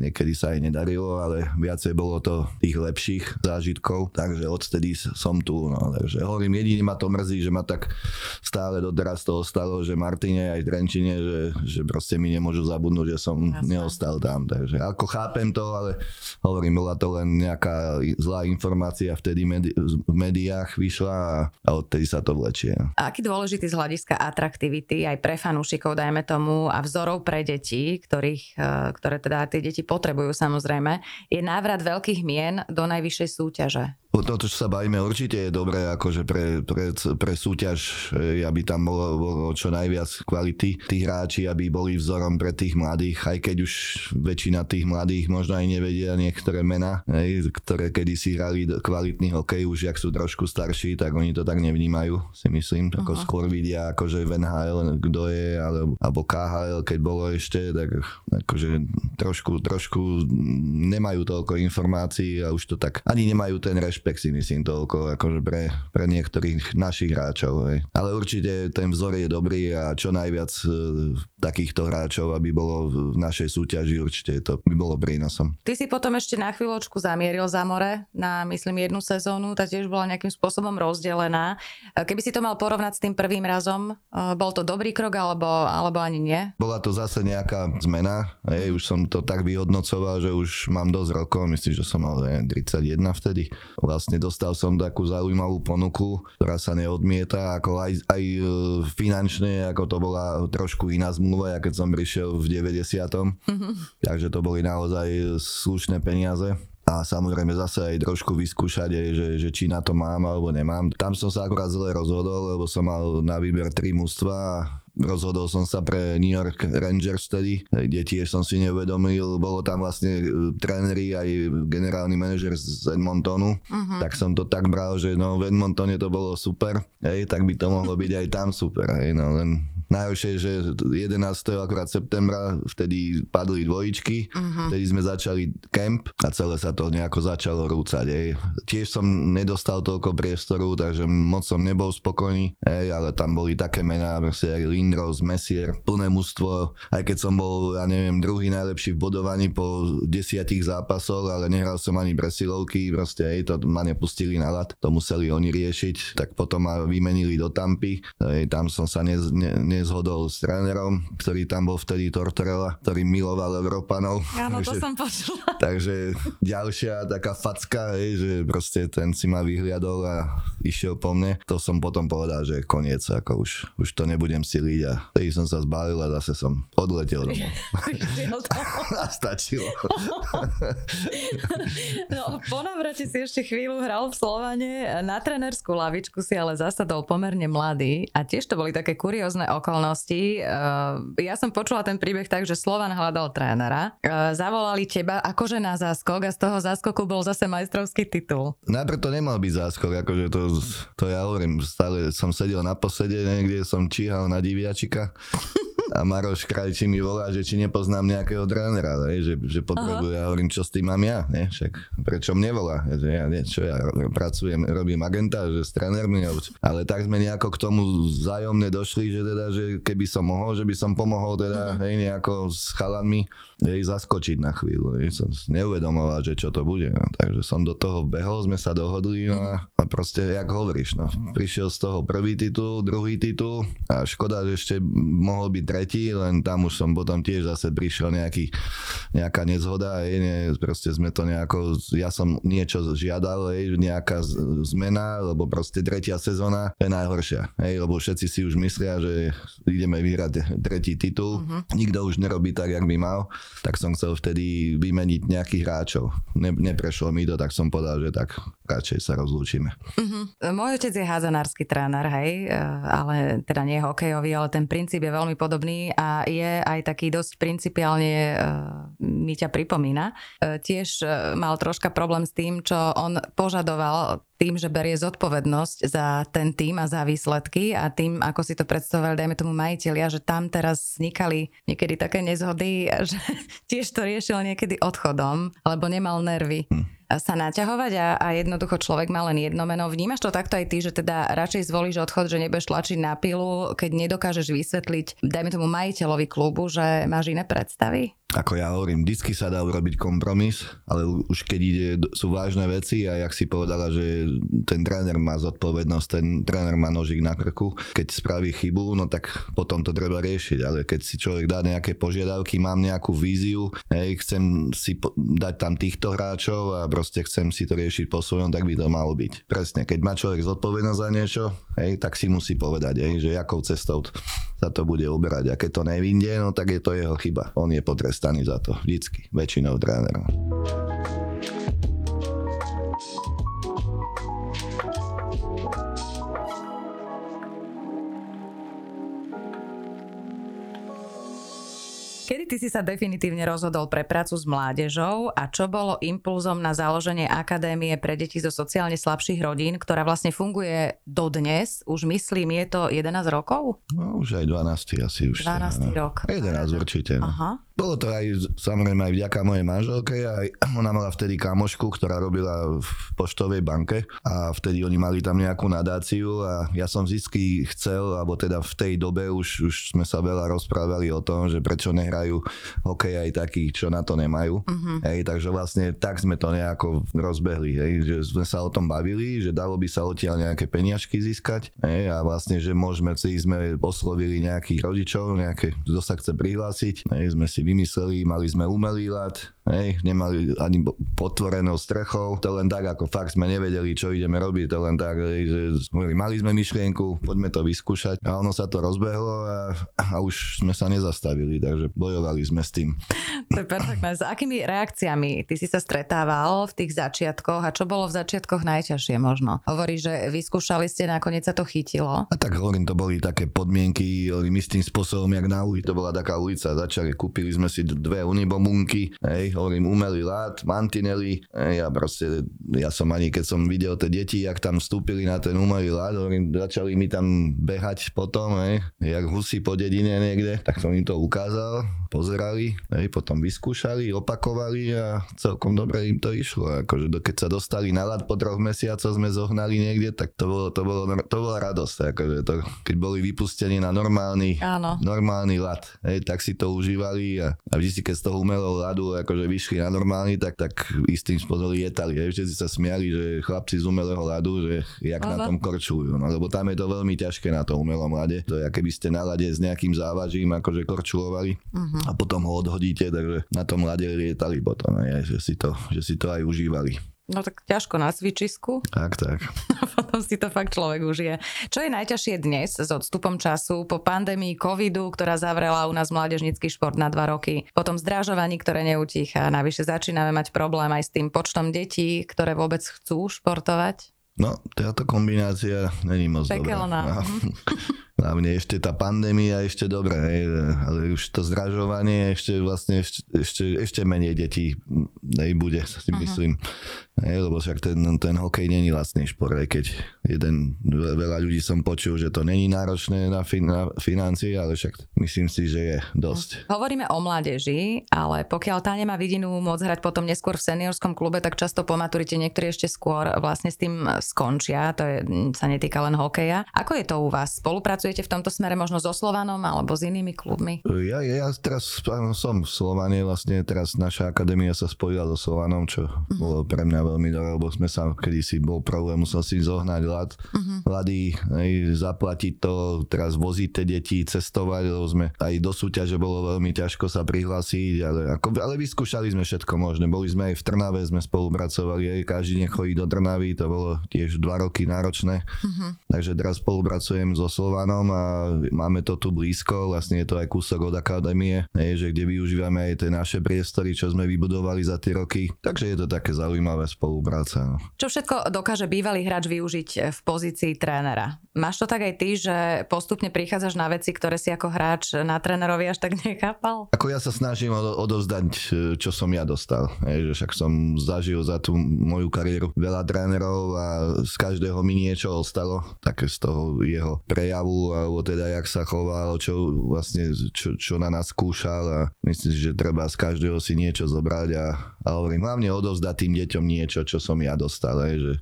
niekedy sa aj nedarilo, ale viacej bolo to tých lepších zážitkov. Takže odtedy som tu. No, takže hovorím, jediný ma to mrzí, že ma tak stále doteraz toho stalo, že Martine aj Trenčine, že, že proste mi nemôžu zabudnúť, že som Jasne. neostal tam. Takže ako chápem to, ale hovorím, bola to len nejaká zlá informácia vtedy v médiách vyšla a, a odtedy sa to vlečie. A aký dôležitý z hľadiska atraktivity aj pre fanúšikov, dajme tomu, a vzorov pre deti, ktorých, e, ktoré teda tie deti potrebujú samozrejme, je návrat veľkých mien do najvyššej súťaže? To, čo sa bavíme, určite je dobré akože pre, pre, pre súťaž, e, aby tam bolo, bolo čo najviac kvality. Tí hráči, aby boli vzorom pre tých mladých, aj keď už väčšina tých mladých možno aj nevedia niektoré mená, hej, ktoré kedysi hrali kvalitný hokej, už jak sú trošku starší, tak oni to tak nevnímajú, si myslím. Ako uh-huh. skôr vidia akože v NHL, kto je, alebo, alebo KHL, keď bolo ešte, tak akože trošku, trošku nemajú toľko informácií a už to tak ani nemajú ten rešpekt si myslím toľko akože pre, pre niektorých našich hráčov. Hej. Ale určite ten vzor je dobrý a čo najviac e, takýchto hráčov, aby bolo v našej súťaži, určite to by bolo prínosom. Ty si potom ešte na chvíľočku zamieril za more na myslím jednu sezónu, tá tiež bola nejakým spôsobom rozdelená. E, keby si to mal porovnať s tým prvým razom, e, bol to dobrý krok alebo, alebo ani nie? Bola to zase nejaká zmena, hej, už som to tak vyhodnocoval, že už mám dosť rokov, myslím, že som mal 31 vtedy vlastne dostal som takú zaujímavú ponuku, ktorá sa neodmieta, ako aj, aj e, finančne, ako to bola trošku iná zmluva, ja keď som prišiel v 90. Mm-hmm. Takže to boli naozaj slušné peniaze a samozrejme zase aj trošku vyskúšať, že, že či na to mám alebo nemám. Tam som sa akorát zle rozhodol, lebo som mal na výber tri mužstva rozhodol som sa pre New York Rangers vtedy, kde tiež som si neuvedomil, bolo tam vlastne e, tréneri aj generálny manažer z Edmontonu, uh-huh. tak som to tak bral, že no v Edmontone to bolo super, hej, tak by to mohlo byť aj tam super, hej, no len Najhoršie, že 11. akurát septembra vtedy padli dvojičky, uh-huh. vtedy sme začali kemp a celé sa to nejako začalo rúcať. Ej. Tiež som nedostal toľko priestoru, takže moc som nebol spokojný, ej, ale tam boli také mená, proste Lindros, Messier, plné mužstvo, aj keď som bol, ja neviem, druhý najlepší v bodovaní po desiatich zápasoch, ale nehral som ani presilovky, proste ej, to ma nepustili na lat, to museli oni riešiť, tak potom ma vymenili do Tampy, ej, tam som sa ne, ne, nezhodol s trénerom, ktorý tam bol vtedy Tortorella, ktorý miloval Európanov. Áno, to som počula. *laughs* Takže ďalšia taká facka, hej, že proste ten si ma vyhliadol a išiel po mne. To som potom povedal, že koniec, ako už, už to nebudem siliť a vtedy som sa zbalil a zase som odletel *laughs* domov. *laughs* a stačilo. no, po navrate si ešte chvíľu hral v Slovane. Na trenerskú lavičku si ale zasadol pomerne mladý a tiež to boli také kuriózne ok okolností. Eh, ja som počula ten príbeh tak, že Slovan hľadal trénera. Eh, zavolali teba akože na záskok a z toho záskoku bol zase majstrovský titul. Najprv to nemal byť záskok, akože to, to ja hovorím, stále som sedel na posede, niekde som číhal na diviačika a Maroš Krajčí mi volá, že či nepoznám nejakého trénera, že, že potrebuje, ja hovorím, čo s tým mám ja, ne? však prečo mne volá, že ja, nie, čo ja pracujem, robím agenta, že s trénermi, ale tak sme nejako k tomu zájomne došli, že teda, že keby som mohol, že by som pomohol teda, hej, nejako s chalanmi, jej zaskočiť na chvíľu. Jej som neuvedomoval, že čo to bude. No. Takže som do toho behol, sme sa dohodli no a, proste, jak hovoríš, no. Prišiel z toho prvý titul, druhý titul a škoda, že ešte mohol byť tretí, len tam už som potom tiež zase prišiel nejaký, nejaká nezhoda a nie, proste sme to nejako, ja som niečo žiadal, hej, nejaká zmena, lebo proste tretia sezóna je najhoršia, hej, lebo všetci si už myslia, že ideme vyhrať tretí titul, uh-huh. nikto už nerobí tak, jak by mal, tak som chcel vtedy vymeniť nejakých hráčov. Ne, neprešlo mi to, tak som povedal, že tak radšej sa rozlúčime. Uh-huh. Môj otec je házanársky tréner, hej, e, ale teda nie hokejový, ale ten princíp je veľmi podobný a je aj taký dosť principiálne uh, mi ťa pripomína. Uh, tiež mal troška problém s tým, čo on požadoval tým, že berie zodpovednosť za ten tým a za výsledky a tým, ako si to predstavovali, dajme tomu majiteľia, že tam teraz vznikali niekedy také nezhody, *laughs* že *laughs* tiež to riešil niekedy odchodom, alebo nemal nervy. Hm sa naťahovať a, a jednoducho človek má len jedno meno. Vnímaš to takto aj ty, že teda radšej zvolíš odchod, že nebudeš tlačiť na pilu, keď nedokážeš vysvetliť, dajme tomu majiteľovi klubu, že máš iné predstavy? ako ja hovorím, vždy sa dá urobiť kompromis, ale už keď ide, sú vážne veci a jak si povedala, že ten tréner má zodpovednosť, ten tréner má nožik na krku, keď spraví chybu, no tak potom to treba riešiť, ale keď si človek dá nejaké požiadavky, mám nejakú víziu, hej, chcem si po- dať tam týchto hráčov a proste chcem si to riešiť po svojom, tak by to malo byť. Presne, keď má človek zodpovednosť za niečo, hej, tak si musí povedať, hej, že akou cestou sa to bude uberať. A keď to nevinde, no tak je to jeho chyba. On je potrestaný za to. Vždycky. Väčšinou tréner. Kedy ty si sa definitívne rozhodol pre prácu s mládežou a čo bolo impulzom na založenie Akadémie pre deti zo sociálne slabších rodín, ktorá vlastne funguje dodnes? Už myslím, je to 11 rokov? No už aj 12 asi už. 12 rok. 11 určite. No. Aha. Bolo to aj samozrejme aj vďaka mojej manželke, aj *clears throat* ona mala vtedy kamošku, ktorá robila v poštovej banke a vtedy oni mali tam nejakú nadáciu a ja som vždy chcel, alebo teda v tej dobe už, už sme sa veľa rozprávali o tom, že prečo nehrajú hokej aj takí, čo na to nemajú. Uh-huh. Hej, takže vlastne tak sme to nejako rozbehli, hej, že sme sa o tom bavili, že dalo by sa odtiaľ nejaké peniažky získať hej, a vlastne, že môžeme si sme oslovili nejakých rodičov, nejaké, kto sa chce prihlásiť, hej, sme si vymysleli, mali sme umelý ľad, hej, nemali ani potvorenou strechou, to len tak, ako fakt sme nevedeli, čo ideme robiť, to len tak, že mali sme myšlienku, poďme to vyskúšať a ono sa to rozbehlo a, a už sme sa nezastavili, takže bojovali sme s tým. To je perfektné. S akými reakciami ty si sa stretával v tých začiatkoch a čo bolo v začiatkoch najťažšie možno? Hovorí, že vyskúšali ste, nakoniec sa to chytilo. A tak hovorím, to boli také podmienky, hovorím, istým spôsobom, jak na ulici, to bola taká ulica, začali, kúpili sme si dve unibomunky, hej, hovorím, umelý lát, mantinely, hej, a proste, ja som ani keď som videl tie deti, jak tam vstúpili na ten umelý lát, hovorím, začali mi tam behať potom, hej, jak husy po dedine niekde, tak som im to ukázal, pozerali, hej, potom vyskúšali, opakovali a celkom dobre im to išlo, akože keď sa dostali na lad po troch mesiacoch sme zohnali niekde, tak to bolo, to bolo, to bola radosť, akože to, keď boli vypustení na normálny, Áno. normálny lad, hej, tak si to užívali a, a vždy si keď z toho umelého ľadu akože vyšli na normálny, tak, tak istým spôsobom lietali. Hej. Všetci sa smiali, že chlapci z umelého ľadu, že jak Aha. na tom korčujú. No, lebo tam je to veľmi ťažké na tom umelom ľade. To je, keby ste na ľade s nejakým závažím akože korčulovali uh-huh. a potom ho odhodíte, takže na tom ľade lietali potom, hej, že, si to, že si to aj užívali. No tak ťažko na cvičisku. Tak, tak. *laughs* A potom si to fakt človek užije. Čo je najťažšie dnes s odstupom času po pandémii covidu, ktorá zavrela u nás mládežnický šport na dva roky, potom zdražovaní, ktoré neutícha. Navyše začíname mať problém aj s tým počtom detí, ktoré vôbec chcú športovať. No, táto kombinácia není moc Pekelná. dobrá. *laughs* Hlavne ešte tá pandémia ešte dobre, hej, ale už to zdražovanie ešte vlastne ešte, ešte, ešte menej detí hej, bude, si uh-huh. myslím. Hej, lebo však ten, ten hokej není lacný šport, aj keď jeden, veľa ľudí som počul, že to není náročné na, fin, na financie, ale však myslím si, že je dosť. Hovoríme o mládeži, ale pokiaľ tá nemá vidinu môcť hrať potom neskôr v seniorskom klube, tak často po maturite niektorí ešte skôr vlastne s tým skončia, to je, sa netýka len hokeja. Ako je to u vás? Spolupracujete Spolupracujete v tomto smere možno so Slovanom alebo s inými klubmi? Ja, ja, teraz som v Slovane, vlastne teraz naša akadémia sa spojila so Slovanom, čo uh-huh. bolo pre mňa veľmi dobré, lebo sme sa kedysi bol problém, musel si zohnať ľad, uh-huh. ľady, aj, zaplatiť to, teraz voziť tie deti, cestovať, lebo sme aj do súťaže bolo veľmi ťažko sa prihlásiť, ale, ako, ale vyskúšali sme všetko možné. Boli sme aj v Trnave, sme spolupracovali, aj každý deň chodí do Trnavy, to bolo tiež dva roky náročné. Uh-huh. Takže teraz spolupracujem so Slovanom a máme to tu blízko, vlastne je to aj kúsok od akadémie, že kde využívame aj tie naše priestory, čo sme vybudovali za tie roky. Takže je to také zaujímavé spolupráca. No. Čo všetko dokáže bývalý hráč využiť v pozícii trénera? Máš to tak aj ty, že postupne prichádzaš na veci, ktoré si ako hráč na trénerovi až tak *laughs* nechápal? Ako ja sa snažím odovzdať, čo som ja dostal. Že však som zažil za tú moju kariéru veľa trénerov a z každého mi niečo ostalo, také z toho jeho prejavu, alebo teda jak sa choval, čo vlastne, čo, čo na nás skúšal a myslím si, že treba z každého si niečo zobrať a, a hovorím, hlavne odovzdať tým deťom niečo, čo som ja dostal, aj, že,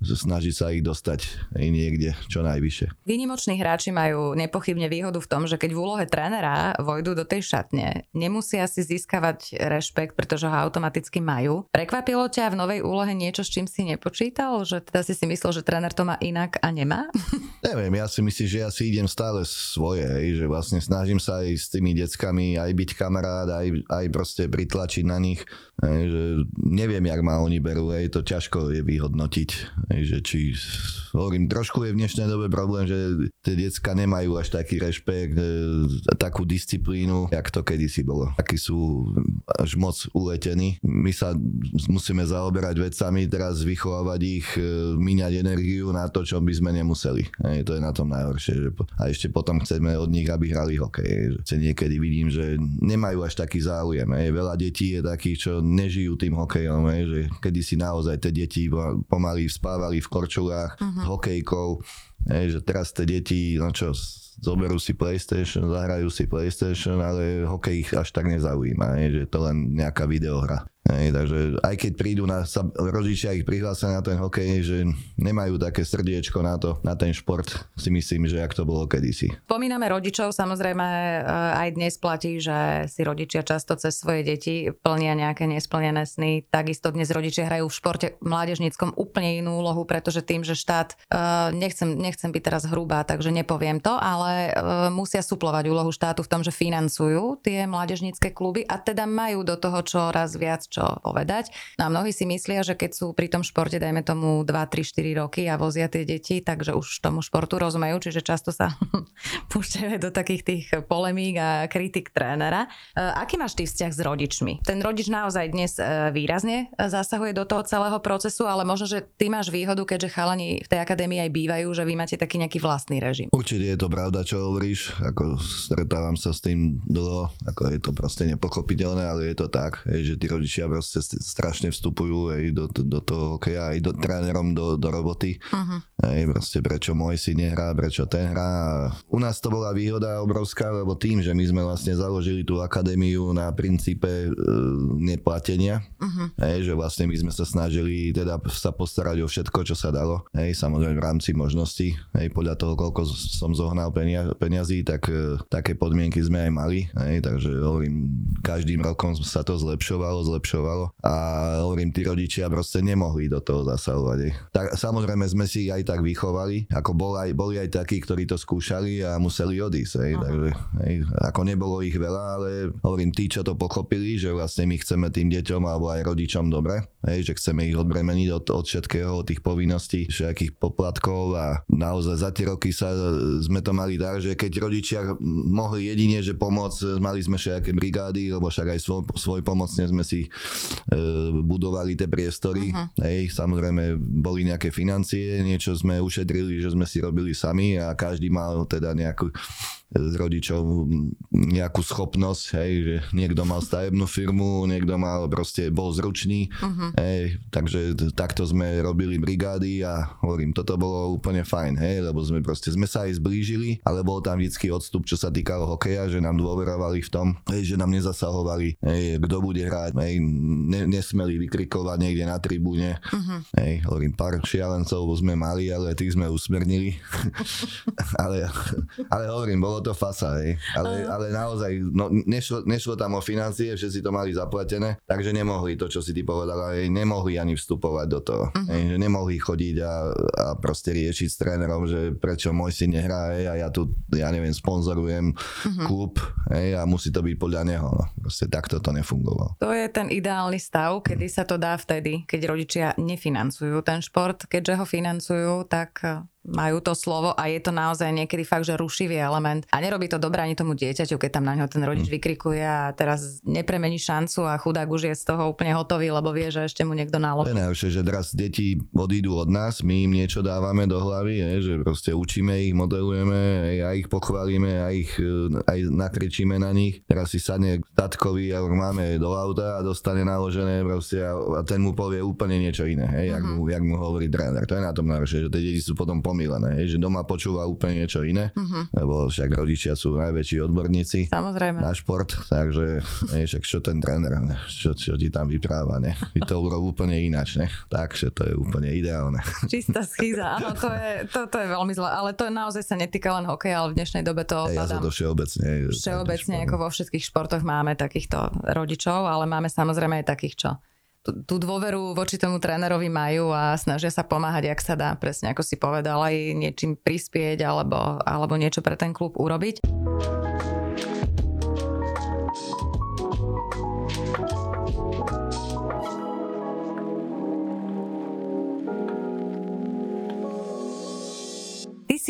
že snaží sa ich dostať niekde čo najvyššie. Výnimoční hráči majú nepochybne výhodu v tom, že keď v úlohe trénera vojdu do tej šatne, nemusia si získavať rešpekt, pretože ho automaticky majú. Prekvapilo ťa v novej úlohe niečo, s čím si nepočítal? Že teda si si myslel, že tréner to má inak a nemá? *laughs* Neviem, ja si myslím, že ja si idem stále svoje, že vlastne snažím sa aj s tými deckami aj byť kamarát, aj, aj proste pritlačiť na nich, že neviem, jak ma oni berú, hej, to ťažko je vyhodnotiť, že či, hovorím, trošku je v dnešnej dobe problém, že tie decka nemajú až taký rešpekt, e, takú disciplínu, jak to kedysi bolo. Takí sú až moc uletení. My sa musíme zaoberať vecami, teraz vychovávať ich, e, míňať energiu na to, čo by sme nemuseli. Hej, to je na tom najhoršie. Že a ešte potom chceme od nich, aby hrali hokej. Že niekedy vidím, že nemajú až taký záujem. Hej. Veľa detí je takých, čo nežijú tým hokejom. Hej. Že kedysi naozaj tie deti pomaly spávali v korčulách uh-huh. hokejkou. Hej, že teraz tie deti, no čo, zoberú si PlayStation, zahrajú si PlayStation, ale hokej ich až tak nezaujíma, hej, že to len nejaká videohra. Hej, takže aj keď prídu na, sa, rodičia ich prihlásia na ten hokej, že nemajú také srdiečko na to, na ten šport, si myslím, že ak to bolo kedysi. Pomíname rodičov, samozrejme eh, aj dnes platí, že si rodičia často cez svoje deti plnia nejaké nesplnené sny. Takisto dnes rodičia hrajú v športe mládežníckom úplne inú úlohu, pretože tým, že štát, eh, nechcem, nechcem byť teraz hrubá, takže nepoviem to, ale eh, musia suplovať úlohu štátu v tom, že financujú tie mládežnícke kluby a teda majú do toho čoraz viac čo povedať. No a mnohí si myslia, že keď sú pri tom športe, dajme tomu 2, 3, 4 roky a vozia tie deti, takže už tomu športu rozumejú, čiže často sa *laughs* púšťajú do takých tých polemík a kritik trénera. E, aký máš ty vzťah s rodičmi? Ten rodič naozaj dnes e, výrazne zasahuje do toho celého procesu, ale možno, že ty máš výhodu, keďže chalani v tej akadémii aj bývajú, že vy máte taký nejaký vlastný režim. Určite je to pravda, čo hovoríš. Ako stretávam sa s tým dlho, ako je to proste nepochopiteľné, ale je to tak, že tí rodičia proste strašne vstupujú aj do, do, toho hokeja, aj do trénerom do, do roboty. Uh-huh. Aj proste prečo môj si nehrá, prečo ten hrá. U nás to bola výhoda obrovská, lebo tým, že my sme vlastne založili tú akadémiu na princípe e, neplatenia, uh-huh. aj, že vlastne my sme sa snažili teda sa postarať o všetko, čo sa dalo. Hej, samozrejme v rámci možností, hej, podľa toho, koľko som zohnal penia, peniazí, tak e, také podmienky sme aj mali. Hej, takže hovorím, každým rokom sa to zlepšovalo, zlepšovalo a hovorím, tí rodičia proste nemohli do toho zasahovať. Tak, samozrejme sme si aj tak vychovali, ako bol aj, boli aj takí, ktorí to skúšali a museli odísť. Hej, takže, hej, ako nebolo ich veľa, ale hovorím, tí, čo to pochopili, že vlastne my chceme tým deťom alebo aj rodičom dobre, hej, že chceme ich odbremeniť od, od všetkého, od tých povinností, všetkých poplatkov a naozaj za tie roky sa sme to mali tak, že keď rodičia mohli jedine, že pomôcť, mali sme všetké brigády, lebo však aj svoj, svoj pomocne sme si E, budovali tie priestory. Uh-huh. Hej, samozrejme boli nejaké financie, niečo sme ušetrili, že sme si robili sami a každý mal teda nejakú z rodičov nejakú schopnosť, hej, že niekto mal stavebnú firmu, niekto mal proste, bol zručný, uh-huh. hej, takže takto sme robili brigády a hovorím, toto bolo úplne fajn, hej, lebo sme proste, sme sa aj zblížili, ale bol tam vždycky odstup, čo sa týkalo hokeja, že nám dôverovali v tom, hej, že nám nezasahovali, hej, kto bude hrať, hej, ne, nesmeli vykrikovať niekde na tribúne, uh-huh. hej, hovorím, pár šialencov sme mali, ale tých sme usmernili, *laughs* ale, ale hovorím, bolo to fasa, hej. Ale, ale naozaj, no, nešlo, nešlo tam o financie, všetci to mali zaplatené, takže nemohli to, čo si ty povedala, hej, nemohli ani vstupovať do toho. Uh-huh. Hej, že nemohli chodiť a, a proste riešiť s trénerom, že prečo môj si nehrá, hej, a ja tu, ja neviem, sponzorujem uh-huh. klub, hej, a musí to byť podľa neho. No. Proste takto to nefungovalo. To je ten ideálny stav, kedy sa to dá vtedy, keď rodičia nefinancujú ten šport, keďže ho financujú, tak majú to slovo a je to naozaj niekedy fakt, že rušivý element. A nerobí to dobré ani tomu dieťaťu, keď tam na ňo ten rodič mm. vykrikuje a teraz nepremení šancu a chudák už je z toho úplne hotový, lebo vie, že ešte mu niekto náloží. To je že teraz deti odídu od nás, my im niečo dávame do hlavy, je, že proste učíme ich, modelujeme, a ich pochválime, a ich aj nakričíme na nich. Teraz si sadne tatkovi a máme do auta a dostane naložené proste a, a ten mu povie úplne niečo iné, hej, mm-hmm. jak, mu, jak mu hovorí tréner. To je na tom najhoršie, že tie deti sú potom pomílené, že doma počúva úplne niečo iné, uh-huh. lebo však rodičia sú najväčší odborníci Samozrejme. na šport, takže ne, však čo ten tréner, ne, čo, čo ti tam vypráva, ne, vy to urob úplne ináč, ne, takže to je úplne ideálne. Čistá schýza, áno, to je, to, to je veľmi zlé, ale to naozaj sa netýka len hokeja, ale v dnešnej dobe to hey, ja to všeobecne. Všeobecne, ako vo všetkých športoch máme takýchto rodičov, ale máme samozrejme aj takých, čo tú dôveru voči tomu trénerovi majú a snažia sa pomáhať, ak sa dá, presne ako si povedal, aj niečím prispieť alebo, alebo niečo pre ten klub urobiť.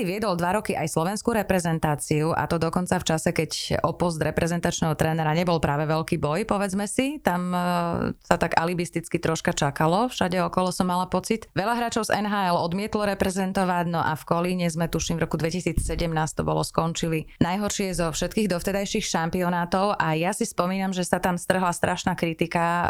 Si viedol dva roky aj slovenskú reprezentáciu a to dokonca v čase, keď o post reprezentačného trénera nebol práve veľký boj, povedzme si. Tam uh, sa tak alibisticky troška čakalo, všade okolo som mala pocit. Veľa hráčov z NHL odmietlo reprezentovať, no a v Kolíne sme tuším v roku 2017 to bolo skončili najhoršie zo všetkých dovtedajších šampionátov a ja si spomínam, že sa tam strhla strašná kritika uh,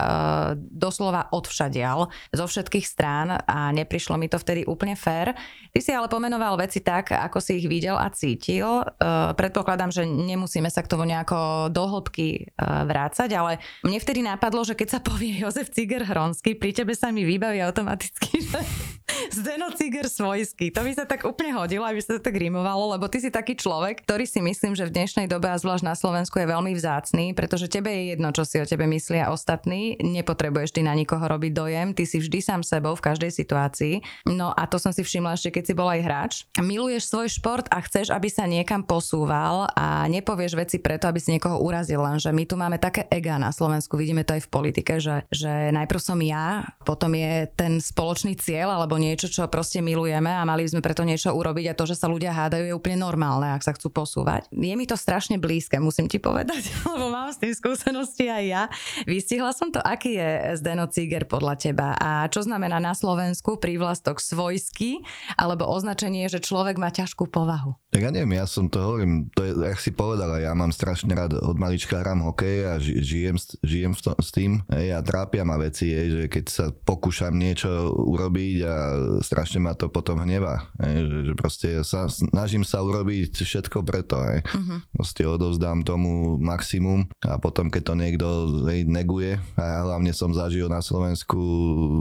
doslova odvšadial zo všetkých strán a neprišlo mi to vtedy úplne fér. Ty si ale pomenoval veci tak, ako si ich videl a cítil. Uh, predpokladám, že nemusíme sa k tomu nejako do hĺbky uh, vrácať, ale mne vtedy napadlo, že keď sa povie *laughs* Jozef Ciger Hronsky, pri tebe sa mi vybaví automaticky, že *laughs* Zdeno Ciger svojský. To by sa tak úplne hodilo, aby sa to tak rimovalo, lebo ty si taký človek, ktorý si myslím, že v dnešnej dobe a zvlášť na Slovensku je veľmi vzácný, pretože tebe je jedno, čo si o tebe myslia ostatní, nepotrebuješ ty na nikoho robiť dojem, ty si vždy sám sebou v každej situácii. No a to som si všimla ešte, keď si bol aj hráč. Mil miluješ svoj šport a chceš, aby sa niekam posúval a nepovieš veci preto, aby si niekoho urazil, lenže my tu máme také ega na Slovensku, vidíme to aj v politike, že, že najprv som ja, potom je ten spoločný cieľ alebo niečo, čo proste milujeme a mali by sme preto niečo urobiť a to, že sa ľudia hádajú je úplne normálne, ak sa chcú posúvať. Je mi to strašne blízke, musím ti povedať, *laughs* lebo mám s tým skúsenosti aj ja. Vystihla som to, aký je Zdeno Ciger podľa teba a čo znamená na Slovensku prívlastok svojský alebo označenie, že človek človek má ťažkú povahu. Ja neviem, ja som to hovorím, to je, jak si povedala, ja mám strašne rád, od malička hrám hokej a ži, žijem, žijem to, s tým hej, a trápia ma veci, hej, že keď sa pokúšam niečo urobiť a strašne ma to potom hnevá, hej, že, že proste sa, snažím sa urobiť všetko preto, hej. Uh-huh. Proste odovzdám tomu maximum a potom keď to niekto hej, neguje a hlavne som zažil na Slovensku,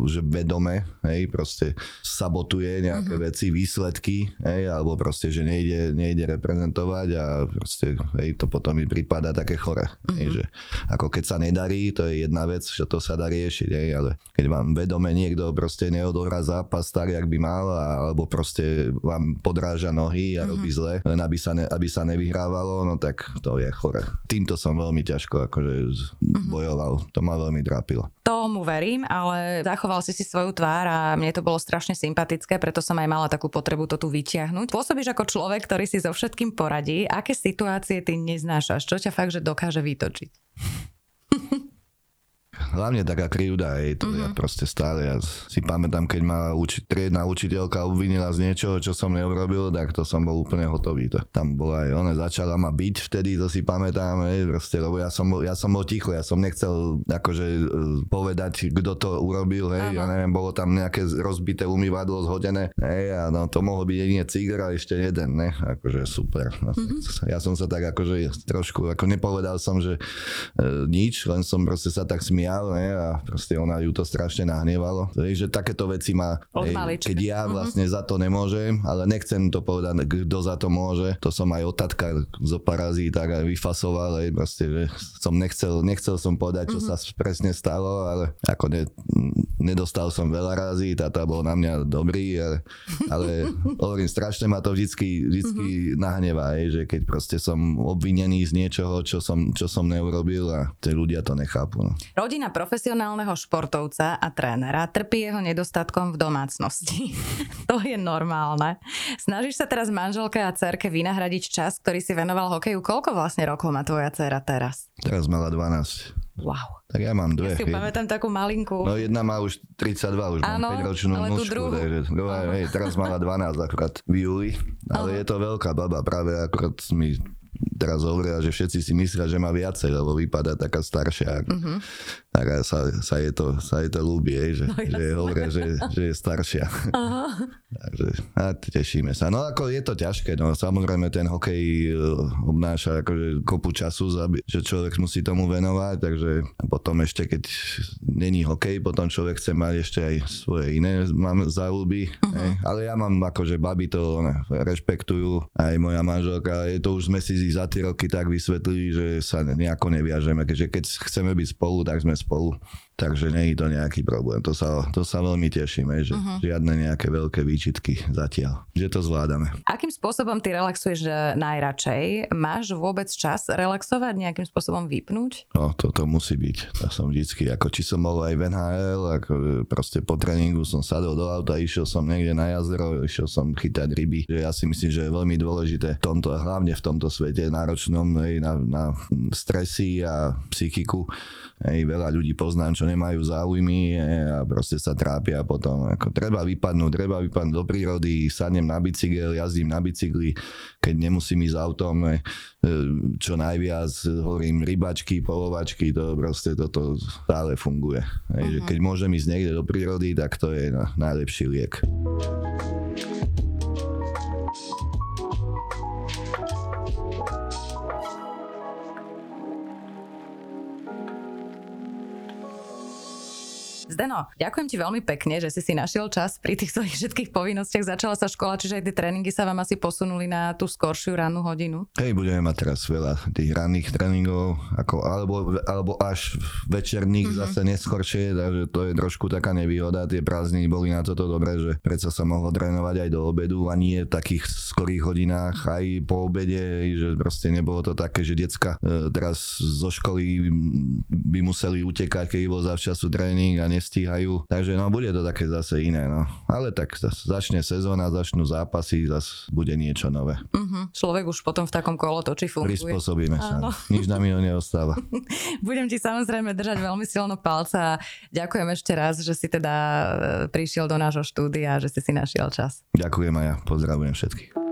že vedome, hej, proste sabotuje nejaké uh-huh. veci, výsledky, hej, alebo proste, že nejde nejde, reprezentovať a proste hej, to potom mi prípada také chore. Mm-hmm. Hej, mhm. že ako keď sa nedarí, to je jedna vec, že to sa dá riešiť, hej, ale keď vám vedome niekto proste neodohrá zápas tak, jak by mal, alebo proste vám podráža nohy a mm-hmm. robí zle, len aby sa, ne, aby sa nevyhrávalo, no tak to je chore. Týmto som veľmi ťažko akože mm-hmm. bojoval. To ma veľmi trápilo. Tomu verím, ale zachoval si si svoju tvár a mne to bolo strašne sympatické, preto som aj mala takú potrebu to tu vyťahnuť. Pôsobíš ako človek, ktorý si so všetkým poradí. Aké situácie ty neznášaš? Čo ťa fakt, že dokáže vytočiť? *laughs* hlavne taká krivda, hej, to mm-hmm. ja proste stále, ja si pamätám, keď ma uči, triedna učiteľka obvinila z niečoho, čo som neurobil, tak to som bol úplne hotový. To, tam bola aj ona, začala ma byť vtedy, to si pamätám, hej, proste, lebo ja som, bol, ja som bol ticho, ja som nechcel akože e, povedať, kto to urobil, hej, Aha. ja neviem, bolo tam nejaké rozbité umývadlo zhodené, hej, a no, to mohol byť jedine cigr a ešte jeden, ne, akože super. Mm-hmm. Ja som sa tak akože trošku, ako nepovedal som, že e, nič, len som proste sa tak smial ne, a proste ona ju to strašne nahnievalo. že takéto veci má, hej, keď ja mhm. vlastne mm-hmm. za to nemôžem, ale nechcem to povedať, kto za to môže. To som aj otatka zo parazí tak aj vyfasoval, hej, proste, že som nechcel, nechcel som povedať, čo mm-hmm. sa presne stalo, ale ako ne, nedostal som veľa razy, táta bol na mňa dobrý, ale, ale *laughs* hovorím, strašne ma to vždycky, vždycky mm-hmm. nahnevá, hej, že keď proste som obvinený z niečoho, čo som, čo som neurobil a tí ľudia to nechápu. No. Rodina profesionálneho športovca a trénera trpí jeho nedostatkom v domácnosti. *laughs* to je normálne. Snažíš sa teraz manželke a cerke vynahradiť čas, ktorý si venoval hokeju. Koľko vlastne rokov má tvoja dcera teraz? Teraz mala 12. Wow. Tak ja mám dve. Ja si pamätám takú malinku. No jedna má už 32, už Áno, mám 5 ročnú mužku, takže druhá, hej, teraz mala 12 akurát v júli, ale Aha. je to veľká baba, práve akurát mi teraz hovoria, že všetci si myslia, že má viacej, lebo vypadá taká staršia. Uh-huh tak sa, sa, je to, sa je to ľúbi, že, no, že hovoria, že, že je staršia. Aha. *laughs* Takže a tešíme sa. No ako je to ťažké, no samozrejme ten hokej e, obnáša akože kopu času, že človek musí tomu venovať, takže potom ešte keď není hokej, potom človek chce mať ešte aj svoje iné mám záľuby, uh-huh. ale ja mám akože baby to ne, rešpektujú, aj moja manželka, je to už sme si za tie roky tak vysvetlili, že sa nejako neviažeme, keďže keď chceme byť spolu, tak sme spolu. Takže nie je to nejaký problém. To sa, to sa veľmi tešíme, že uh-huh. žiadne nejaké veľké výčitky zatiaľ. Že to zvládame. Akým spôsobom ty relaxuješ najradšej? Máš vôbec čas relaxovať, nejakým spôsobom vypnúť? No, toto musí byť. Ja som vždycky, ako či som bol aj v NHL, ako proste po tréningu som sadol do auta, išiel som niekde na jazero, išiel som chytať ryby. Že ja si myslím, že je veľmi dôležité v tomto, hlavne v tomto svete náročnom, na, na stresy a psychiku. Hej, veľa ľudí poznám, čo nemajú záujmy a proste sa trápia potom. Ako treba vypadnúť, treba vypadnúť do prírody, sadnem na bicykel, jazdím na bicykli, keď nemusím ísť autom, e, čo najviac, hovorím, rybačky, polovačky, to proste toto stále funguje. Hej, uh-huh. Keď môžem ísť niekde do prírody, tak to je najlepší liek. Zdeno, ďakujem ti veľmi pekne, že si si našiel čas pri tých svojich všetkých povinnostiach. Začala sa škola, čiže aj tie tréningy sa vám asi posunuli na tú skoršiu rannú hodinu. Hej, budeme mať teraz veľa tých ranných tréningov, ako, alebo, alebo až večerných mm-hmm. zase neskoršie, takže to je trošku taká nevýhoda. Tie prázdniny boli na toto dobré, že predsa sa mohlo trénovať aj do obedu a nie v takých skorých hodinách, aj po obede, že proste nebolo to také, že decka e, teraz zo školy by museli utekať, keď bol zavčasu tréning a nestíhajú. Takže no, bude to také zase iné. No. Ale tak začne sezóna, začnú zápasy, zase bude niečo nové. Uh-huh. Človek už potom v takom kolo točí funguje. Prispôsobíme sa. *laughs* Nič nám iného neostáva. *laughs* Budem ti samozrejme držať veľmi silno palca a ďakujem ešte raz, že si teda e, prišiel do nášho štúdia a že si si našiel čas. Ďakujem a ja pozdravujem všetkých.